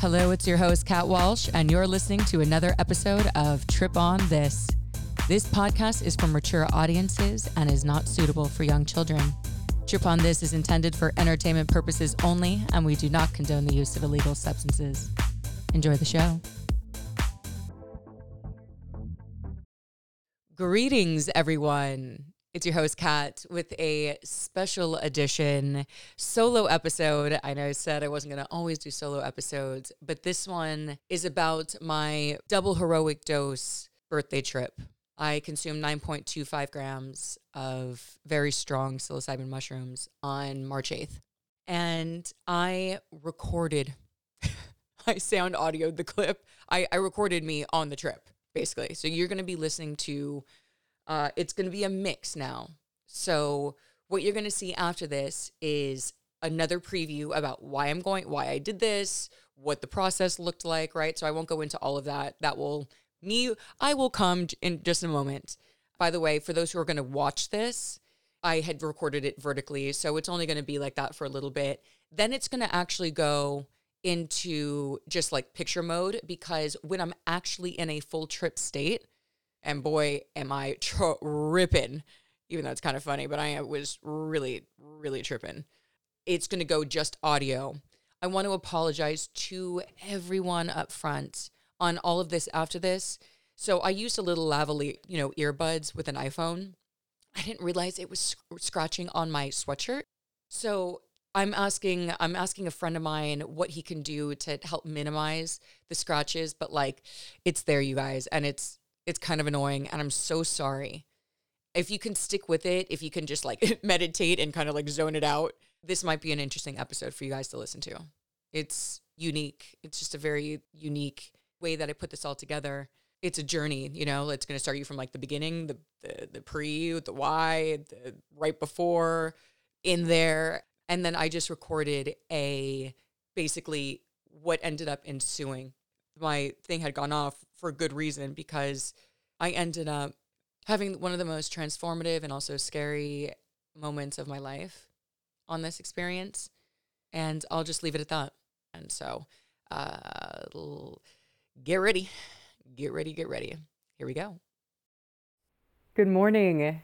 Hello, it's your host, Kat Walsh, and you're listening to another episode of Trip On This. This podcast is for mature audiences and is not suitable for young children. Trip On This is intended for entertainment purposes only, and we do not condone the use of illegal substances. Enjoy the show. Greetings, everyone. It's your host, Kat, with a special edition solo episode. I know I said I wasn't going to always do solo episodes, but this one is about my double heroic dose birthday trip. I consumed 9.25 grams of very strong psilocybin mushrooms on March 8th. And I recorded, I sound audioed the clip. I, I recorded me on the trip, basically. So you're going to be listening to uh, it's going to be a mix now. So what you're going to see after this is another preview about why I'm going, why I did this, what the process looked like, right? So I won't go into all of that. That will me I will come in just a moment. By the way, for those who are going to watch this, I had recorded it vertically, so it's only going to be like that for a little bit. Then it's going to actually go into just like picture mode because when I'm actually in a full trip state, and boy, am I tripping, even though it's kind of funny, but I was really, really tripping. It's going to go just audio. I want to apologize to everyone up front on all of this after this. So I used a little lavalier, you know, earbuds with an iPhone. I didn't realize it was sc- scratching on my sweatshirt. So I'm asking I'm asking a friend of mine what he can do to help minimize the scratches, but like it's there you guys and it's it's kind of annoying and I'm so sorry. If you can stick with it, if you can just like meditate and kind of like zone it out, this might be an interesting episode for you guys to listen to. It's unique. It's just a very unique way that I put this all together. It's a journey, you know, it's going to start you from like the beginning, the the, the pre, the why, the right before, in there. And then I just recorded a basically what ended up ensuing. My thing had gone off for a good reason because I ended up having one of the most transformative and also scary moments of my life on this experience. And I'll just leave it at that. And so, uh, get ready, get ready, get ready. Here we go. Good morning.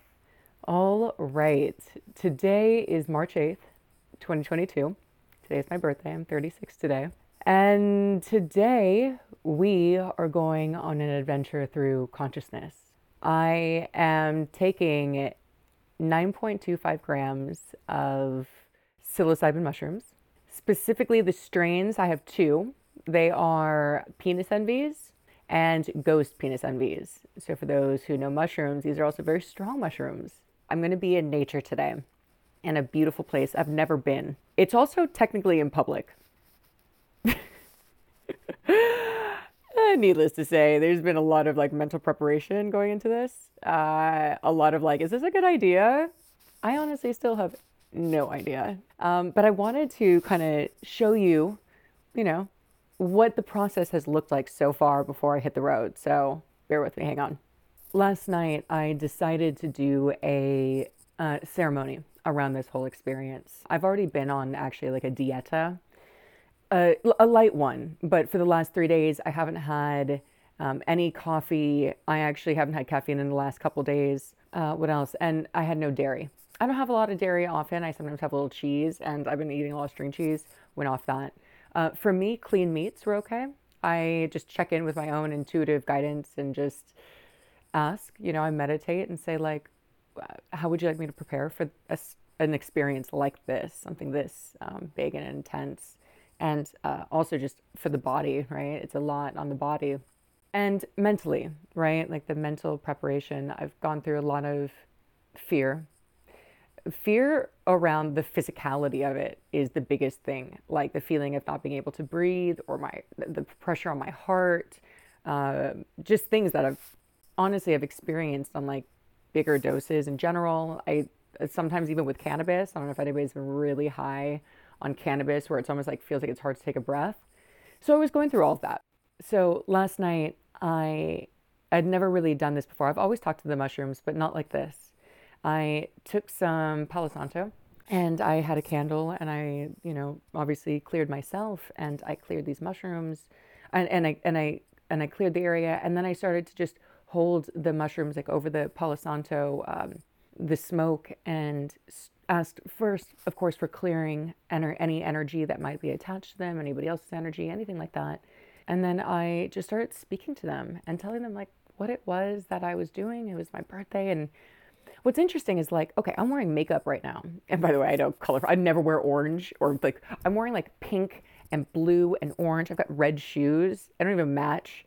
All right. Today is March 8th, 2022. Today is my birthday. I'm 36 today. And today we are going on an adventure through consciousness. I am taking 9.25 grams of psilocybin mushrooms. Specifically, the strains, I have two. They are penis envies and ghost penis envies. So, for those who know mushrooms, these are also very strong mushrooms. I'm going to be in nature today in a beautiful place I've never been. It's also technically in public. Needless to say, there's been a lot of like mental preparation going into this. Uh, a lot of like, is this a good idea? I honestly still have no idea. Um, but I wanted to kind of show you, you know, what the process has looked like so far before I hit the road. So bear with me, hang on. Last night, I decided to do a uh, ceremony around this whole experience. I've already been on actually like a dieta a, a light one, but for the last three days, I haven't had um, any coffee. I actually haven't had caffeine in the last couple days. Uh, what else? And I had no dairy. I don't have a lot of dairy often. I sometimes have a little cheese, and I've been eating a lot of string cheese. Went off that. Uh, for me, clean meats were okay. I just check in with my own intuitive guidance and just ask. You know, I meditate and say like, how would you like me to prepare for a, an experience like this, something this um, big and intense? And uh, also just for the body, right? It's a lot on the body. And mentally, right? Like the mental preparation, I've gone through a lot of fear. Fear around the physicality of it is the biggest thing, like the feeling of not being able to breathe or my the pressure on my heart, uh, just things that I've honestly I've experienced on like bigger doses in general. I sometimes even with cannabis. I don't know if anybody's been really high on cannabis where it's almost like feels like it's hard to take a breath. So I was going through all of that. So last night I I'd never really done this before. I've always talked to the mushrooms, but not like this. I took some Palo Santo And I had a candle and I, you know, obviously cleared myself and I cleared these mushrooms and, and I and I and I cleared the area and then I started to just hold the mushrooms like over the Palo Santo, um, the smoke and asked first, of course, for clearing ener- any energy that might be attached to them, anybody else's energy, anything like that. And then I just started speaking to them and telling them like what it was that I was doing. It was my birthday and What's interesting is like, okay, I'm wearing makeup right now. And by the way, I don't color, I never wear orange or like, I'm wearing like pink and blue and orange. I've got red shoes. I don't even match.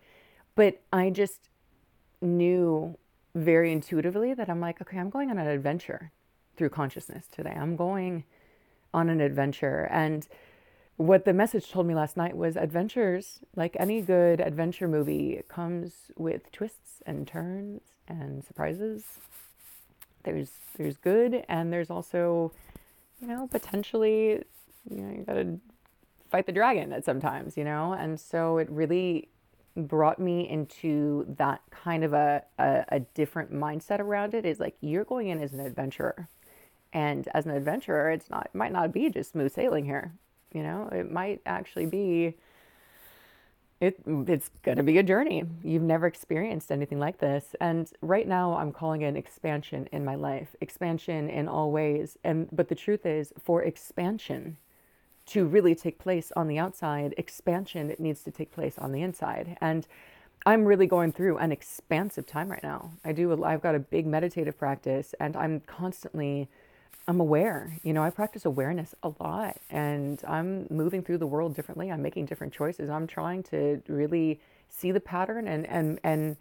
But I just knew very intuitively that I'm like, okay, I'm going on an adventure through consciousness today. I'm going on an adventure. And what the message told me last night was adventures, like any good adventure movie, comes with twists and turns and surprises there's there's good and there's also you know potentially you know you got to fight the dragon at sometimes you know and so it really brought me into that kind of a, a, a different mindset around it is like you're going in as an adventurer and as an adventurer it's not it might not be just smooth sailing here you know it might actually be it it's going to be a journey. You've never experienced anything like this. And right now I'm calling it expansion in my life. Expansion in all ways. And but the truth is for expansion to really take place on the outside, expansion it needs to take place on the inside. And I'm really going through an expansive time right now. I do I've got a big meditative practice and I'm constantly I'm aware. You know, I practice awareness a lot and I'm moving through the world differently. I'm making different choices. I'm trying to really see the pattern and and and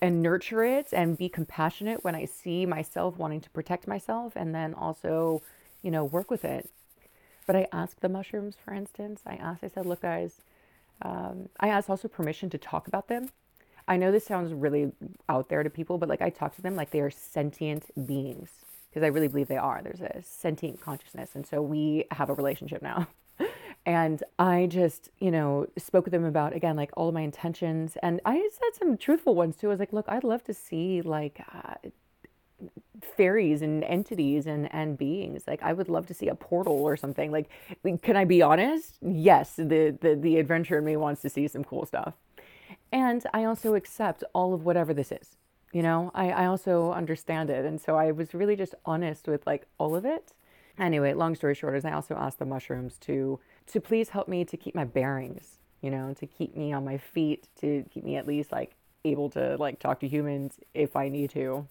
and nurture it and be compassionate when I see myself wanting to protect myself and then also, you know, work with it. But I asked the mushrooms, for instance, I asked, I said, look, guys, um, I asked also permission to talk about them. I know this sounds really out there to people, but like I talk to them like they are sentient beings because I really believe they are. There's a sentient consciousness. And so we have a relationship now. and I just, you know, spoke with them about, again, like all of my intentions. And I said some truthful ones too. I was like, look, I'd love to see like, uh, fairies and entities and and beings like i would love to see a portal or something like can i be honest yes the the, the adventure in me wants to see some cool stuff and i also accept all of whatever this is you know? I, I also understand it. And so i was really just honest with like all of it. Anyway long story short is i also asked the mushrooms to to please help me to keep my bearings you know to keep me on my feet to keep me at least like able to like talk to humans if i need to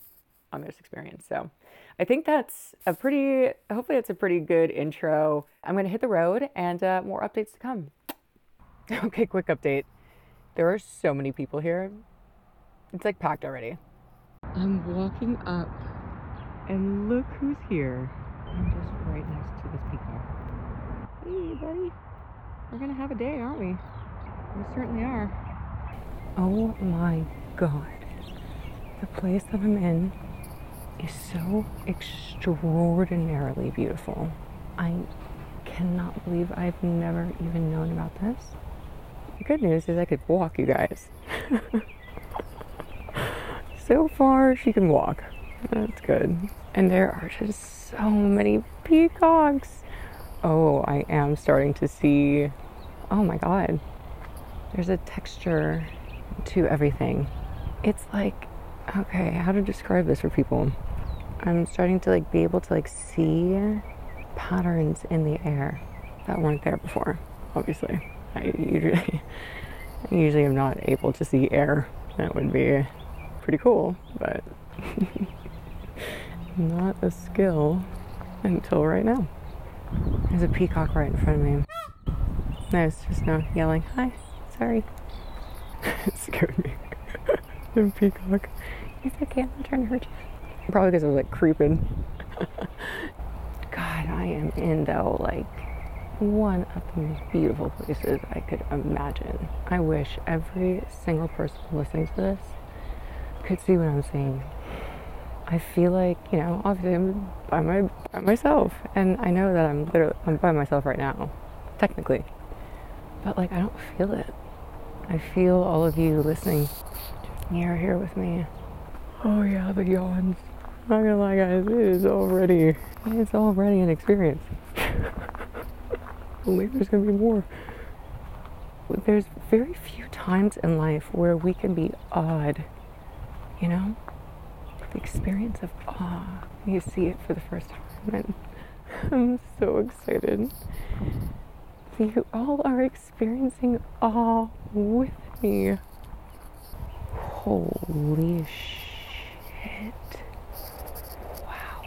on this experience. So i think that's a pretty hopefully it's a pretty good intro. I'm going to hit the road and uh, more updates to come. Okay quick update. There are so many people here it's like packed already I'm walking up and look who's here. I'm just right next to this peacock. Hey, buddy. We're gonna have a day, aren't we? We certainly are. Oh my god. The place that I'm in is so extraordinarily beautiful. I cannot believe I've never even known about this. The good news is I could walk, you guys. so far she can walk. That's good. And there are just so many peacocks. Oh, I am starting to see. Oh my god. There's a texture to everything. It's like, okay, how to describe this for people? I'm starting to like be able to like see patterns in the air that weren't there before. Obviously, I usually, I usually am not able to see air. That would be pretty cool, but not a skill until right now. There's a peacock right in front of me. I was just now yelling, Hi, sorry. it scared me. the peacock. He's okay, I'm not trying to hurt you. Probably because I was like creeping. God, I am in though, like one of the most beautiful places I could imagine. I wish every single person listening to this could see what I'm saying. I feel like, you know, obviously I'm by, my, by myself. And I know that I'm literally I'm by myself right now, technically. But like I don't feel it. I feel all of you listening. You're here with me. Oh yeah, the yawns. I'm not gonna lie guys, it is already it's already an experience. Only there's gonna be more. There's very few times in life where we can be awed, you know? The experience of awe. You see it for the first time, and I'm so excited. You all are experiencing awe with me. Holy shit.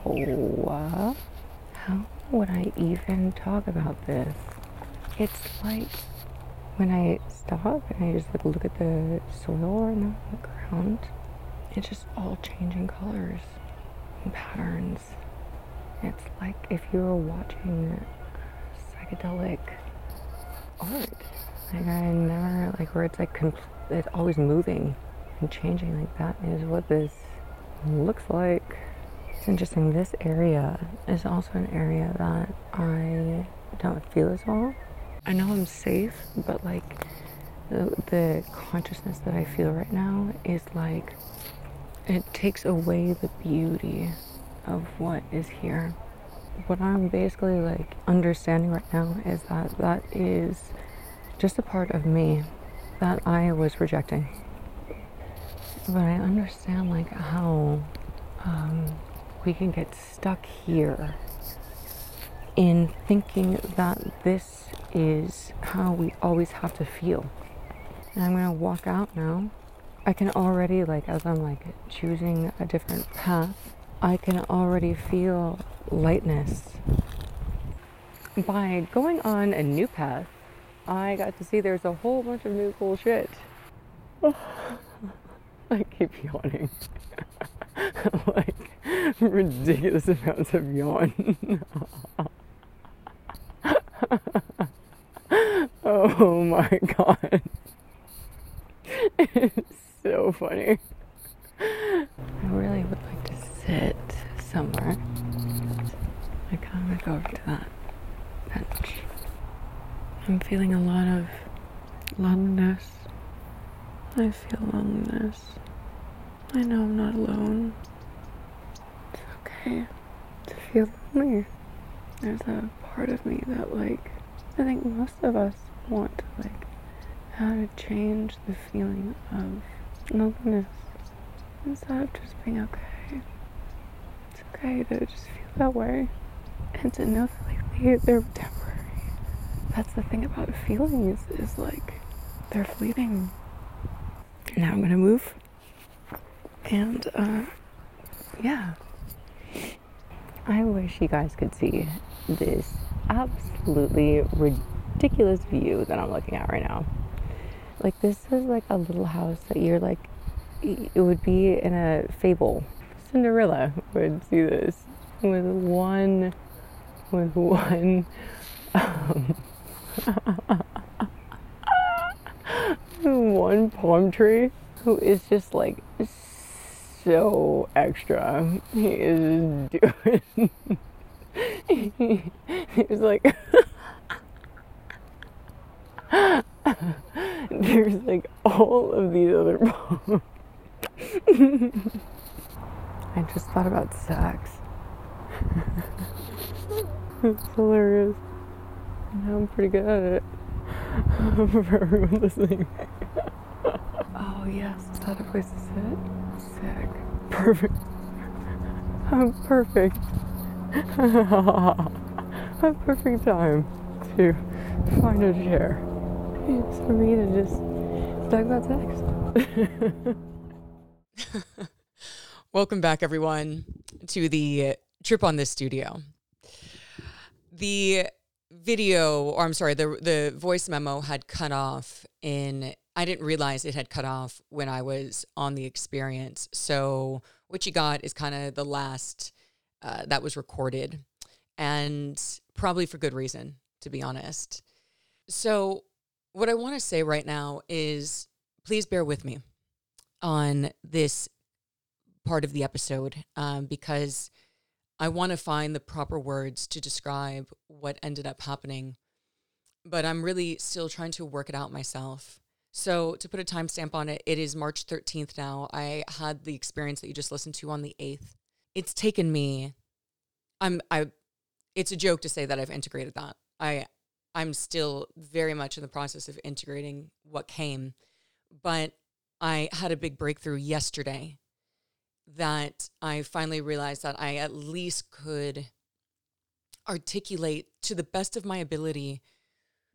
Wow. How would I even talk about this? It's like when I stop and I just like look at the soil on the ground, it's just all changing colors and patterns. It's like if you were watching psychedelic art. Like I never like where it's like compl- it's always moving and changing. Like that is what this looks like. It's interesting. This area is also an area that I don't feel as well. I know I'm safe, but like the, the consciousness that I feel right now is like it takes away the beauty of what is here. What I'm basically like understanding right now is that that is just a part of me that I was rejecting. But I understand like how um, we can get stuck here in thinking that this is how we always have to feel. And I'm gonna walk out now. I can already like as I'm like choosing a different path, I can already feel lightness. By going on a new path, I got to see there's a whole bunch of new cool shit. I keep yawning. like ridiculous amounts of yawn. oh my god. So funny. I really would like to sit somewhere. I kind of go over to that bench. I'm feeling a lot of loneliness. I feel loneliness. I know I'm not alone. It's okay to feel lonely. There's a part of me that, like, I think most of us want to, like, how to change the feeling of loneliness instead of just being okay. It's okay to just feel that way and to know that, like, they, they're temporary. That's the thing about feelings is like they're fleeting. Now I'm gonna move. And uh yeah. I wish you guys could see this absolutely ridiculous view that I'm looking at right now. Like this is like a little house that you're like it would be in a fable. Cinderella would see this with one with one um, one palm tree who is just like so extra. He is doing. he, he's like. There's like all of these other palms. I just thought about sex. it's hilarious. And I'm pretty good at it. For everyone listening. oh yes, is that a place to sit? Sick. Perfect. I'm perfect. a perfect time to find a chair. It's for me to just talk about sex. Welcome back, everyone, to the trip on this studio. The video, or I'm sorry, the the voice memo had cut off in. I didn't realize it had cut off when I was on the experience. So what you got is kind of the last uh, that was recorded, and probably for good reason, to be honest. So what I want to say right now is, please bear with me on this part of the episode um, because I want to find the proper words to describe what ended up happening, but I'm really still trying to work it out myself. So, to put a timestamp on it, it is March 13th now. I had the experience that you just listened to on the 8th. It's taken me I'm I it's a joke to say that I've integrated that. I I'm still very much in the process of integrating what came, but I had a big breakthrough yesterday that I finally realized that I at least could articulate to the best of my ability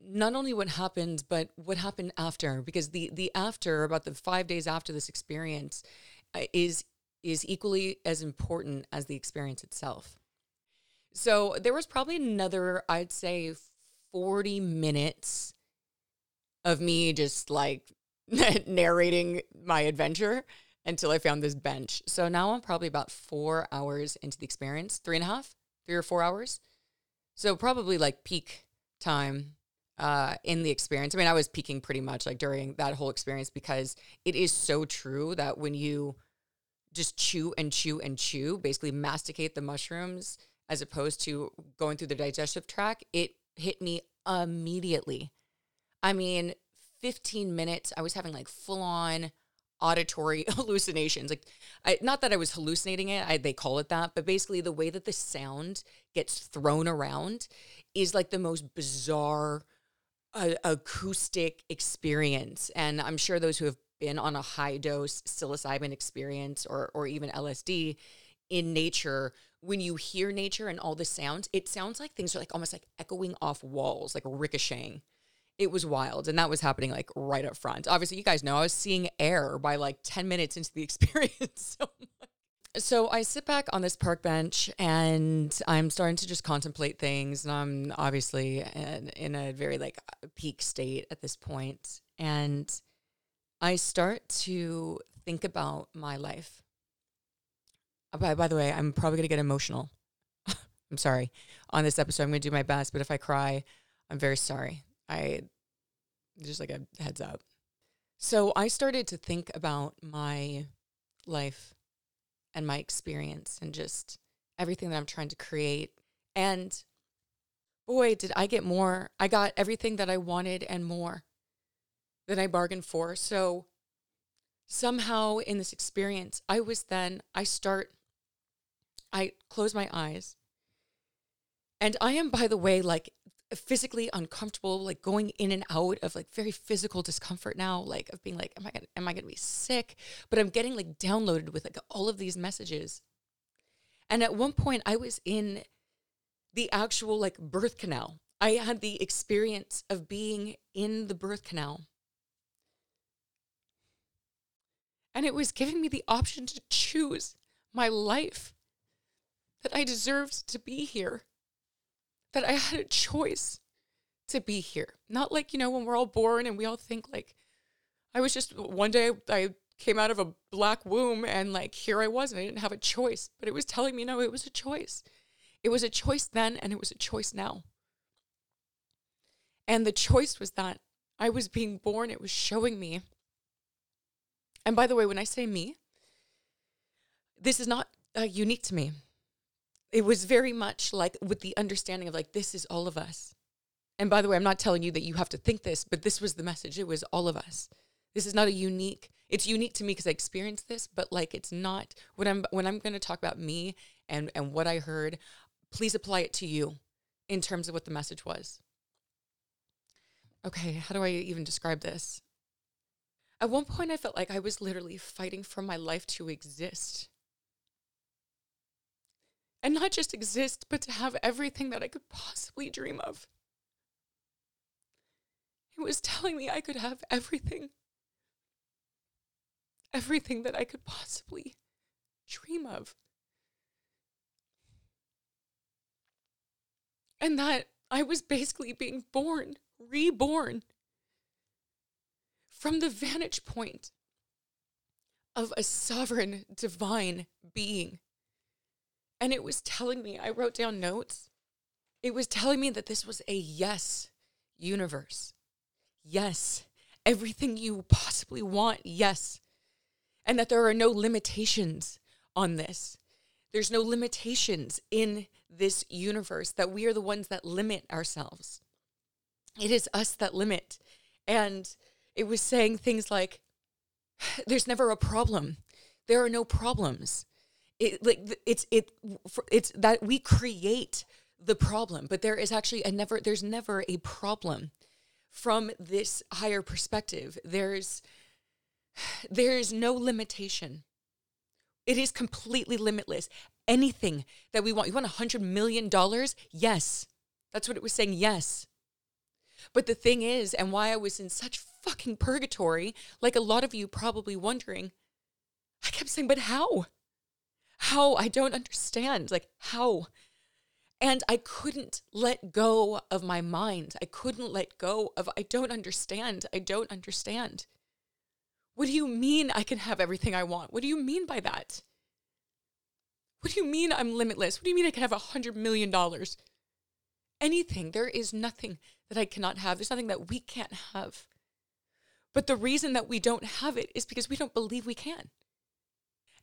not only what happened but what happened after because the the after about the 5 days after this experience uh, is is equally as important as the experience itself. So there was probably another I'd say 40 minutes of me just like narrating my adventure until I found this bench. So now I'm probably about four hours into the experience, three and a half, three or four hours. So probably like peak time uh, in the experience. I mean, I was peaking pretty much like during that whole experience because it is so true that when you just chew and chew and chew, basically masticate the mushrooms as opposed to going through the digestive tract, it hit me immediately. I mean, 15 minutes, I was having like full on auditory hallucinations. Like, I, not that I was hallucinating it, I, they call it that, but basically the way that the sound gets thrown around is like the most bizarre uh, acoustic experience. And I'm sure those who have been on a high dose psilocybin experience or, or even LSD in nature, when you hear nature and all the sounds, it sounds like things are like almost like echoing off walls, like ricocheting. It was wild and that was happening like right up front. Obviously you guys know i was seeing air by like 10 minutes into the experience so, so i sit back on this park bench and i'm starting to just contemplate things and i'm obviously in, in a very like peak state at this point and i start to think about my life Uh, by, by the way i'm probably going to get emotional i'm sorry on this episode i'm going to do my best but if i cry i'm very sorry I just like a heads up. So I started to think about my life and my experience and just everything that I'm trying to create. And boy, did I get more. I got everything that I wanted and more than I bargained for. So somehow in this experience, I was then, I start, I close my eyes. And I am, by the way, like physically uncomfortable, like going in and out of like very physical discomfort now, like of being like, am I gonna, am I gonna be sick? But I'm getting like downloaded with like all of these messages. And at one point, I was in the actual like birth canal. I had the experience of being in the birth canal. And it was giving me the option to choose my life, that I deserved to be here that I had a choice to be here. Not like, you know, when we're all born and we all think like, I was just one day I came out of a black womb and like here I was and I didn't have a choice. But it was telling me, no, it was a choice. It was a choice then and it was a choice now. And the choice was that I was being born, it was showing me. And by the way, when I say me, this is not uh, unique to me it was very much like with the understanding of like this is all of us. And by the way i'm not telling you that you have to think this but this was the message. It was all of us. This is not a unique it's unique to me because i experienced this but like it's not when i'm when i'm going to talk about me and and what i heard please apply it to you in terms of what the message was. Okay how do i even describe this? At one point i felt like i was literally fighting for my life to exist and not just exist, but to have everything that I could possibly dream of. It was telling me I could have everything. Everything that I could possibly dream of. And that I was basically being born, reborn, from the vantage point of a sovereign divine being and it was telling me, I wrote down notes. It was telling me that this was a yes universe. Yes. Everything you possibly want. Yes. And that there are no limitations on this. There's no limitations in this universe, that we are the ones that limit ourselves. It is us that limit. And it was saying things like, there's never a problem. There are no problems it like it's it it's that we create the problem, but there is actually a never there's never a problem from this higher perspective. There's there's no limitation. It is completely limitless. Anything that we want. You want a hundred million dollars? Yes. That's what it was saying. Yes. But the thing is, and why I was in such fucking purgatory, like a lot of you probably wondering, I kept saying, but how? How? I don't understand. Like, how? And I couldn't let go of my mind. I couldn't let go of, I don't understand. I don't understand. What do you mean I can have everything I want? What do you mean by that? What do you mean I'm limitless? What do you mean I can have a hundred million dollars? Anything. There is nothing that I cannot have. There's nothing that we can't have. But the reason that we don't have it is because we don't believe we can.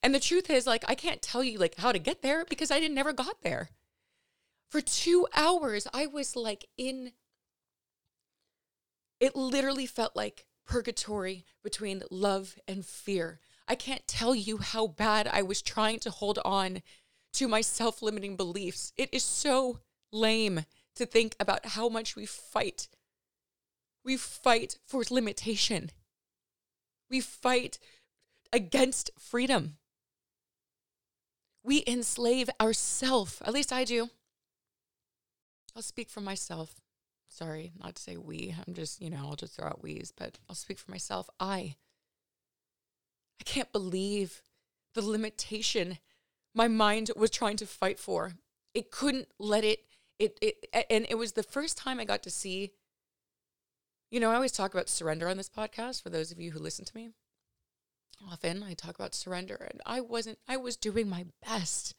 And the truth is, like, I can't tell you like how to get there because I didn't never got there for two hours, I was like in, it literally felt like purgatory between love and fear. I can't tell you how bad I was trying to hold on to my self limiting beliefs. It is so lame to think about how much we fight. We fight for limitation. We fight against freedom. We enslave ourselves. At least I do. I'll speak for myself. Sorry, not to say we. I'm just, you know, I'll just throw out we's, but I'll speak for myself. I I can't believe the limitation my mind was trying to fight for. It couldn't let it it it and it was the first time I got to see you know, I always talk about surrender on this podcast for those of you who listen to me. Often I talk about surrender and I wasn't I was doing my best.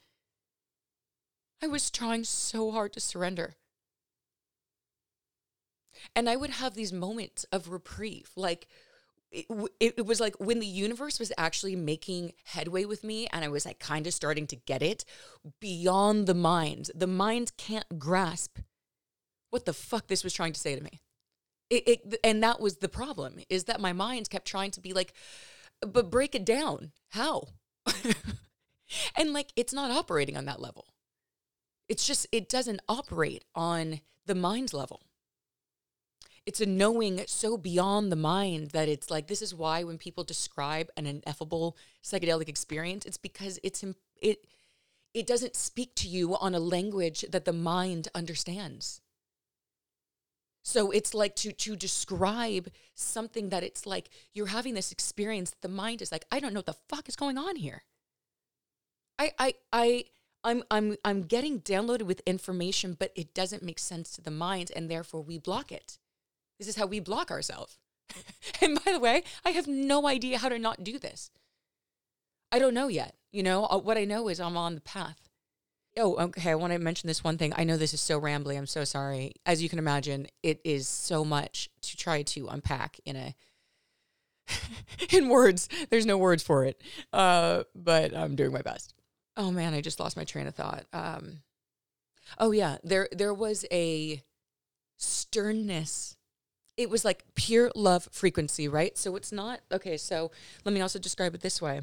I was trying so hard to surrender. And I would have these moments of reprieve. Like, it, it, was like when the universe was actually making headway with me and I was like kind of starting to get it beyond the mind. The mind can't grasp what the fuck this was trying to say to me. It, it, and that was the problem is that my mind kept trying to be like, but break it down. How? and like, it's not operating on that level. It's just, it doesn't operate on the mind level it's a knowing so beyond the mind that it's like this is why when people describe an ineffable psychedelic experience it's because it's it it doesn't speak to you on a language that the mind understands so it's like to to describe something that it's like you're having this experience the mind is like i don't know what the fuck is going on here i i i I'm I'm I'm getting downloaded with information, but it doesn't make sense to the mind, and therefore we block it. This is how we block ourselves. and by the way, I have no idea how to not do this. I don't know yet. You know, uh, what I know is I'm on the path. Oh, okay. I want to mention this one thing. I know this is so rambly. I'm so sorry. As you can imagine, it is so much to try to unpack in a in words. There's no words for it. Uh, but I'm doing my best. Oh man, I just lost my train of thought. Um, oh yeah, there there was a sternness it was like pure love frequency, right? So it's not okay. So let me also describe it this way.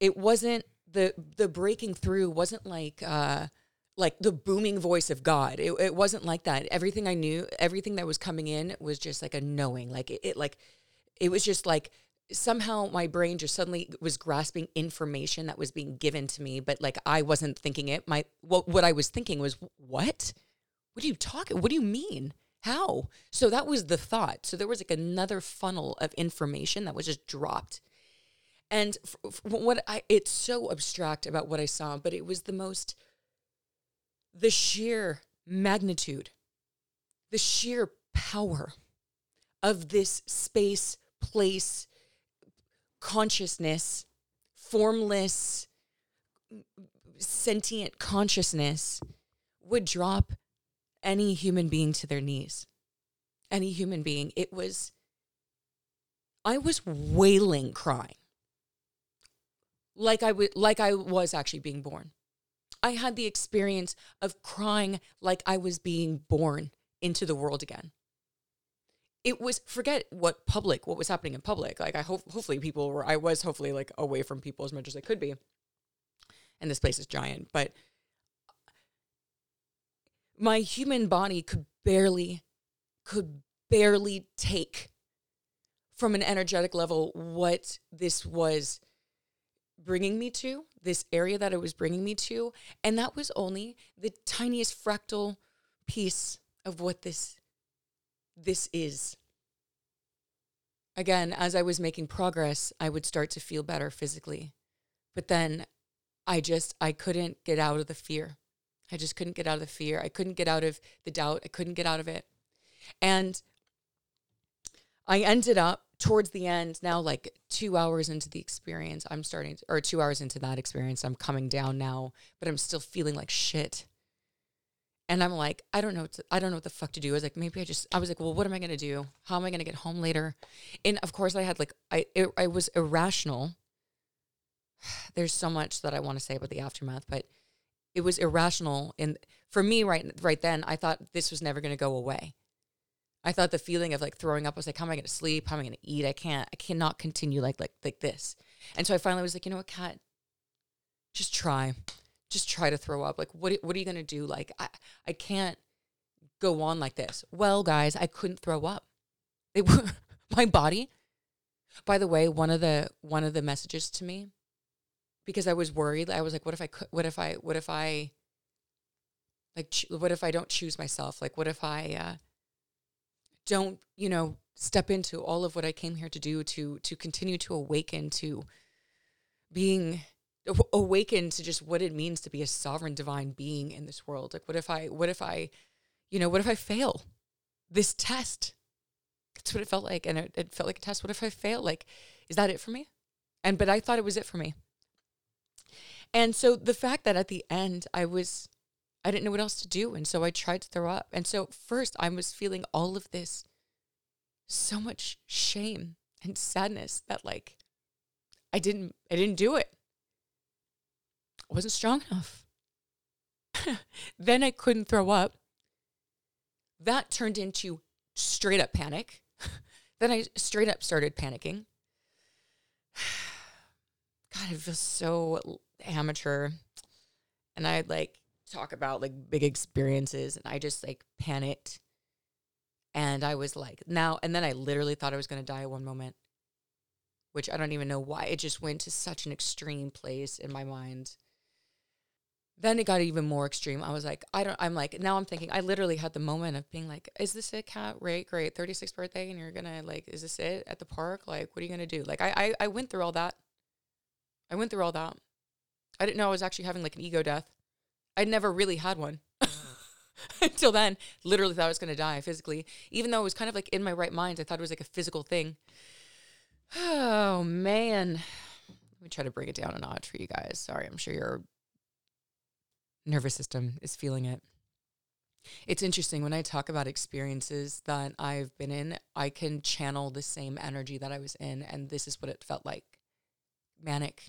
It wasn't the the breaking through wasn't like uh like the booming voice of God. It, it wasn't like that. Everything I knew, everything that was coming in was just like a knowing. Like it, it like it was just like somehow my brain just suddenly was grasping information that was being given to me, but like I wasn't thinking it. My what what I was thinking was what? What are you talking? What do you mean? How? So that was the thought. So there was like another funnel of information that was just dropped. And what I, it's so abstract about what I saw, but it was the most, the sheer magnitude, the sheer power of this space, place, consciousness, formless, sentient consciousness would drop any human being to their knees. Any human being. It was, I was wailing crying. Like I like I was actually being born. I had the experience of crying like I was being born into the world again. It was forget what public, what was happening in public. Like I hope, hopefully people were. I was hopefully like away from people as much as I could be. and this place is giant, but my human body could barely, could barely take from an energetic level what this was bringing me to, this area that it was bringing me to. And that was only the tiniest fractal piece of what this this is. Again, as I was making progress, I would start to feel better physically. But then I just I couldn't get out of the fear. I just couldn't get out of the fear. I couldn't get out of the doubt. I couldn't get out of it. And I ended up towards the end, now like two hours into the experience, I'm starting, to, or two hours into that experience, I'm coming down now, but I'm still feeling like shit. And I'm like, I don't know, to, I don't know what the fuck to do. I was like, maybe I just, I was like, well, what am I gonna do? How am I gonna get home later? And of course, I had like, I, it, I was irrational. There's so much that I want to say about the aftermath, but it was irrational. And for me, right, right then, I thought this was never gonna go away. I thought the feeling of like throwing up was like, how am I going to sleep? How am I going to eat? I can't, I cannot continue like, like, like this. And so I finally was like, you know what, Kat, just try, just try to throw up. Like, what, what are you going to do? Like, I, I can't go on like this. Well, guys, I couldn't throw up. It, my body, by the way, one of the, one of the messages to me, because I was worried, I was like, what if I could, what if I, what if I, like, what if I don't choose myself? Like, what if I, uh, don't, you know, step into all of what I came here to do to to continue to awaken to being awakened to just what it means to be a sovereign divine being in this world. Like what if I what if I, you know, what if I fail this test? That's what it felt like. And it, it felt like a test. What if I fail? Like, is that it for me? And but I thought it was it for me. And so the fact that at the end I was I didn't know what else to do. And so I tried to throw up. And so first I was feeling all of this so much shame and sadness that like I didn't I didn't do it. I wasn't strong enough. then I couldn't throw up. That turned into straight up panic. then I straight up started panicking. God, it feels so amateur. And I like talk about like big experiences and I just like panicked. And I was like, now, and then I literally thought I was going to die at one moment, which I don't even know why. It just went to such an extreme place in my mind. Then it got even more extreme. I was like, I don't, I'm like, now I'm thinking, I literally had the moment of being like, is this it, Kat? Right, great, 36th birthday, and you're gonna, like, is this it at the park? Like, what are you gonna do? Like, I, I, I went through all that. I went through all that. I didn't know I was actually having like an ego death. I'd never really had one. Until then, literally thought I was going to die physically. Even though it was kind of like in my right mind, I thought it was like a physical thing. Oh, man. Let me try to bring it down a notch for you guys. Sorry, I'm sure your nervous system is feeling it. It's interesting when I talk about experiences that I've been in, I can channel the same energy that I was in. And this is what it felt like manic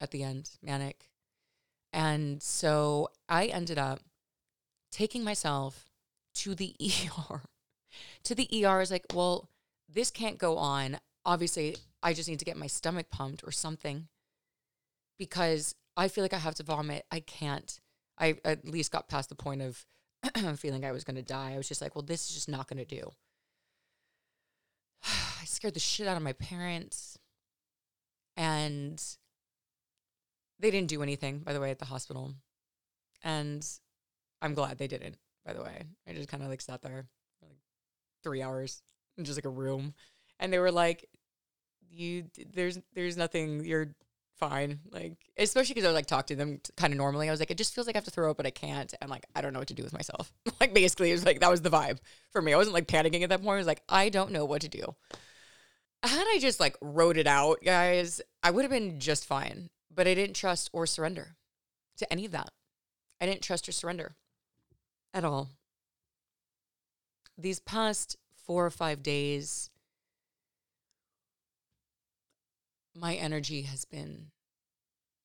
at the end, manic, and so I ended up taking myself to the ER. to the ER is like, well, this can't go on. Obviously, I just need to get my stomach pumped or something because I feel like I have to vomit. I can't. I at least got past the point of feeling I was going to die. I was just like, well, this is just not going to do. I scared the shit out of my parents. And they didn't do anything, by the way, at the hospital. And I'm glad they didn't, by the way. I just kind of like sat there for like three hours in just like a room. And they were like, you, there's, there's nothing, you're fine. Like, especially because I was like talk to them kind of normally. I was like, it just feels like I have to throw up, but I can't. And like, I don't know what to do with myself. like, basically, it was like, that was the vibe for me. I wasn't like panicking at that point. I was like, I don't know what to do. Had I just like wrote it out, guys, I would have been just fine. But I didn't trust or surrender to any of that. I didn't trust or surrender at all. These past four or five days, my energy has been,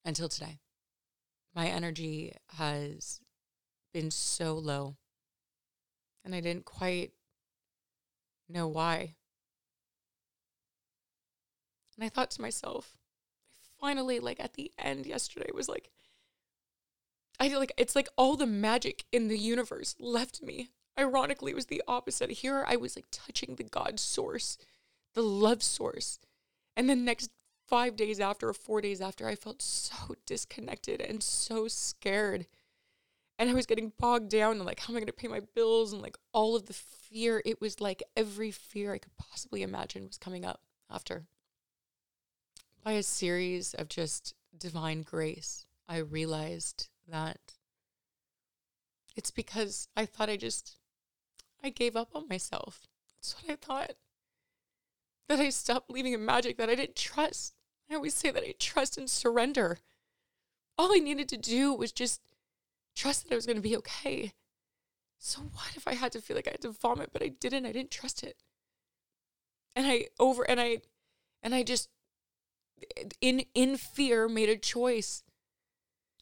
until today, my energy has been so low. And I didn't quite know why. And I thought to myself, finally, like at the end yesterday, was like, I feel like it's like all the magic in the universe left me. Ironically, it was the opposite. Here I was like touching the God source, the love source. And the next five days after or four days after, I felt so disconnected and so scared. And I was getting bogged down and like, how am I going to pay my bills? And like all of the fear. It was like every fear I could possibly imagine was coming up after. By a series of just divine grace, I realized that it's because I thought I just, I gave up on myself. That's what I thought. That I stopped believing in magic, that I didn't trust. I always say that I trust and surrender. All I needed to do was just trust that I was going to be okay. So what if I had to feel like I had to vomit, but I didn't? I didn't trust it. And I over and I and I just in in fear made a choice.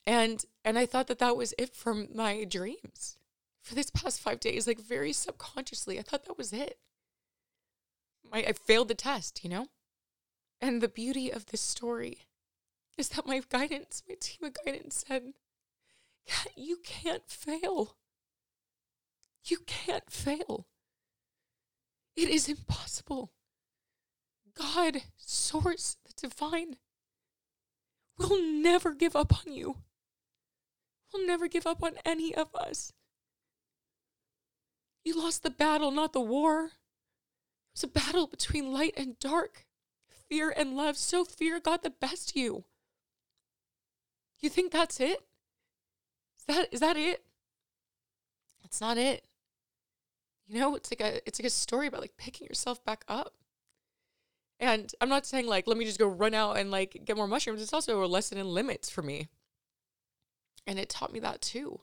And and I thought that that was it from my dreams for this past 5 days like very subconsciously. I thought that was it. I, I failed the test, you know? And the beauty of this story is that my guidance, my team of guidance said, you can't fail. You can't fail. It is impossible. God, source, will never give up on you. We'll never give up on any of us. You lost the battle, not the war. It was a battle between light and dark fear and love. So fear got the best of you. You think that's it? Is that is that it? That's not it. You know, it's like a it's like a story about like picking yourself back up. And I'm not saying like let me just go run out and like get more mushrooms. It's also a lesson in limits for me. And it taught me that too.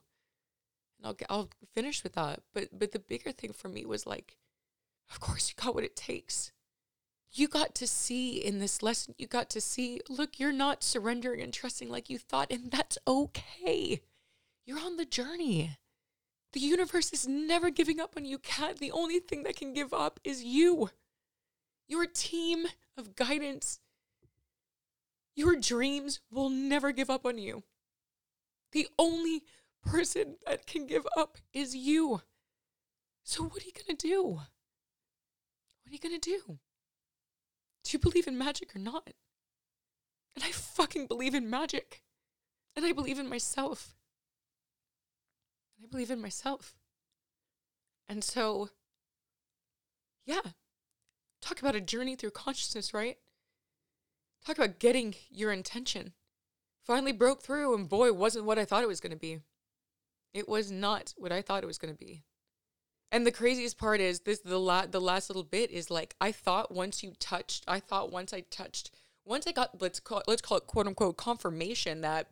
And I'll get, I'll finish with that. But but the bigger thing for me was like, of course you got what it takes you got to see in this lesson, you got to see, look, you're not surrendering and trusting like you thought, and that's okay. You're on the journey. The universe is never giving up on you, Kat. The only thing that can give up is you. Your team of guidance, your dreams will never give up on you. The only person that can give up is you. So, what are you going to do? What are you going to do? Do you believe in magic or not? And I fucking believe in magic. And I believe in myself. And I believe in myself. And so, yeah, talk about a journey through consciousness, right? Talk about getting your intention. Finally broke through, and boy, wasn't what I thought it was going to be. It was not what I thought it was going to be. And the craziest part is this the la- the last little bit is like I thought once you touched, I thought once I touched, once I got let's call let's call it quote unquote confirmation that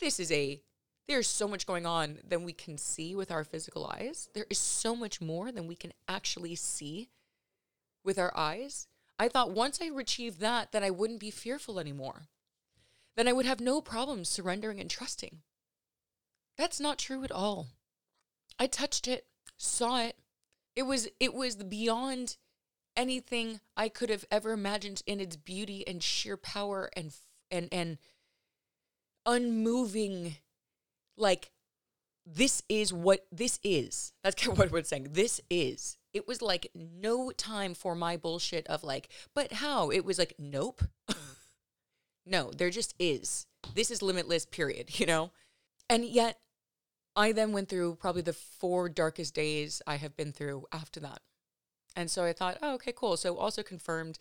this is a there's so much going on than we can see with our physical eyes. There is so much more than we can actually see with our eyes. I thought once I achieved that, then I wouldn't be fearful anymore. Then I would have no problem surrendering and trusting. That's not true at all. I touched it saw it. It was it was beyond anything I could have ever imagined in its beauty and sheer power and and and unmoving like this is what this is. That's kind of what we're saying. This is. It was like no time for my bullshit of like, but how? It was like, nope. no, there just is. This is limitless, period, you know? And yet I then went through probably the four darkest days I have been through after that. And so I thought, oh, okay, cool. So also confirmed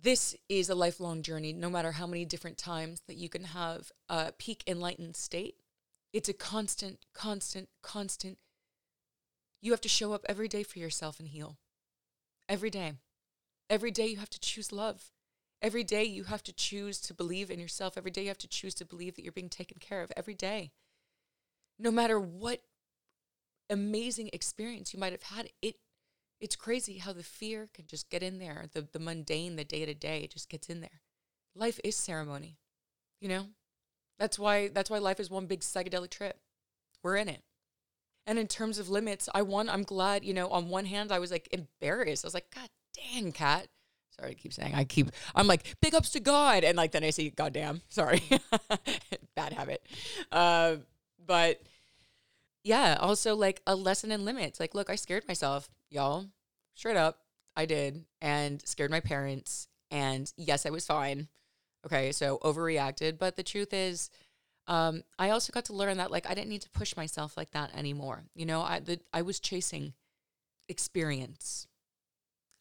this is a lifelong journey, no matter how many different times that you can have a peak enlightened state. It's a constant, constant, constant. You have to show up every day for yourself and heal. Every day. Every day you have to choose love. Every day you have to choose to believe in yourself. Every day you have to choose to believe that you're being taken care of. Every day no matter what amazing experience you might have had, it it's crazy how the fear can just get in there. The the mundane, the day to day just gets in there. Life is ceremony. You know? That's why that's why life is one big psychedelic trip. We're in it. And in terms of limits, I won. I'm glad, you know, on one hand, I was like embarrassed. I was like, God dang, Kat. Sorry, I keep saying I keep I'm like, big ups to God. And like then I say, God damn, sorry. Bad habit. Uh, but yeah, also like a lesson in limits. Like, look, I scared myself, y'all. Straight up, I did, and scared my parents. And yes, I was fine. Okay, so overreacted. But the truth is, um, I also got to learn that like I didn't need to push myself like that anymore. You know, I the, I was chasing experience,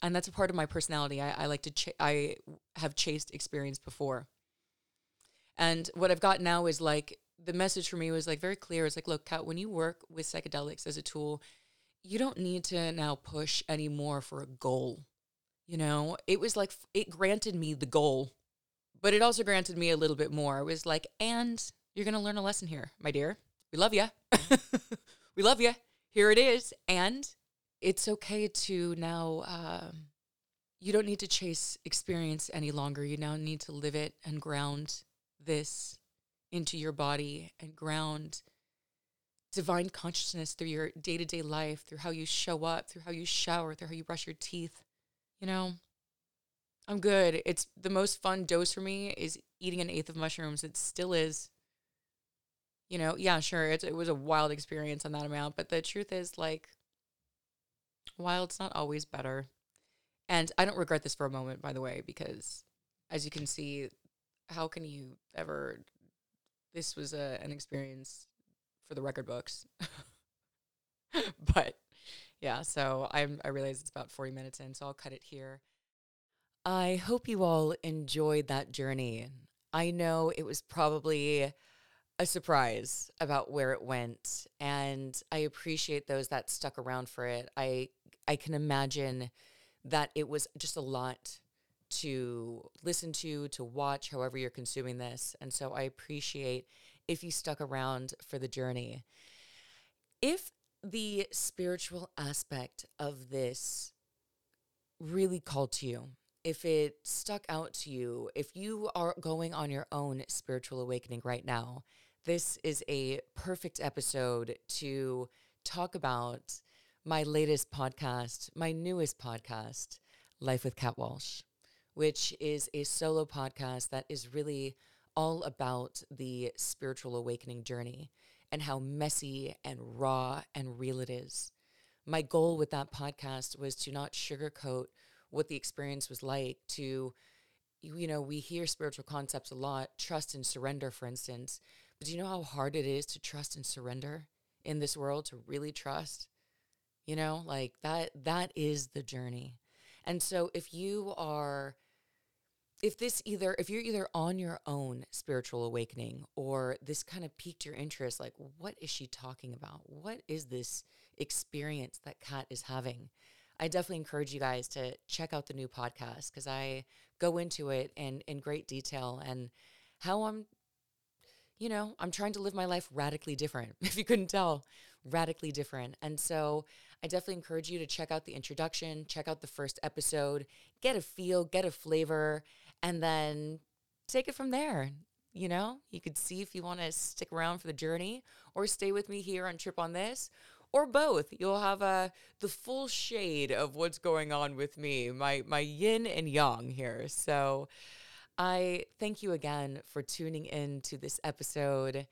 and that's a part of my personality. I, I like to ch- I have chased experience before, and what I've got now is like the message for me was like very clear. It's like, look, Kat, when you work with psychedelics as a tool, you don't need to now push anymore for a goal. You know, it was like it granted me the goal, but it also granted me a little bit more. It was like, and you're going to learn a lesson here, my dear. We love you. we love you. Here it is. And it's okay to now, um, you don't need to chase experience any longer. You now need to live it and ground this into your body and ground divine consciousness through your day to day life, through how you show up, through how you shower, through how you brush your teeth. You know, I'm good. It's the most fun dose for me is eating an eighth of mushrooms. It still is. You know, yeah, sure. It, it was a wild experience on that amount, but the truth is, like, wild's not always better. And I don't regret this for a moment, by the way, because as you can see, how can you ever? This was a, an experience for the record books. but yeah, so I'm, I realize it's about 40 minutes in, so I'll cut it here. I hope you all enjoyed that journey. I know it was probably a surprise about where it went, and I appreciate those that stuck around for it. I I can imagine that it was just a lot to listen to, to watch, however you're consuming this. And so I appreciate if you stuck around for the journey. If the spiritual aspect of this really called to you, if it stuck out to you, if you are going on your own spiritual awakening right now, this is a perfect episode to talk about my latest podcast, my newest podcast, Life with Kat Walsh, which is a solo podcast that is really all about the spiritual awakening journey and how messy and raw and real it is. My goal with that podcast was to not sugarcoat what the experience was like, to, you know, we hear spiritual concepts a lot, trust and surrender, for instance. Do you know how hard it is to trust and surrender in this world, to really trust? You know, like that, that is the journey. And so if you are if this either if you're either on your own spiritual awakening or this kind of piqued your interest like what is she talking about what is this experience that kat is having i definitely encourage you guys to check out the new podcast because i go into it in in great detail and how i'm you know i'm trying to live my life radically different if you couldn't tell radically different and so I definitely encourage you to check out the introduction, check out the first episode, get a feel, get a flavor, and then take it from there. You know, you could see if you want to stick around for the journey or stay with me here on Trip on This or both. You'll have uh, the full shade of what's going on with me, my my yin and yang here. So I thank you again for tuning in to this episode.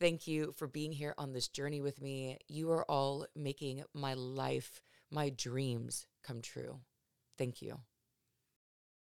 Thank you for being here on this journey with me. You are all making my life, my dreams come true. Thank you.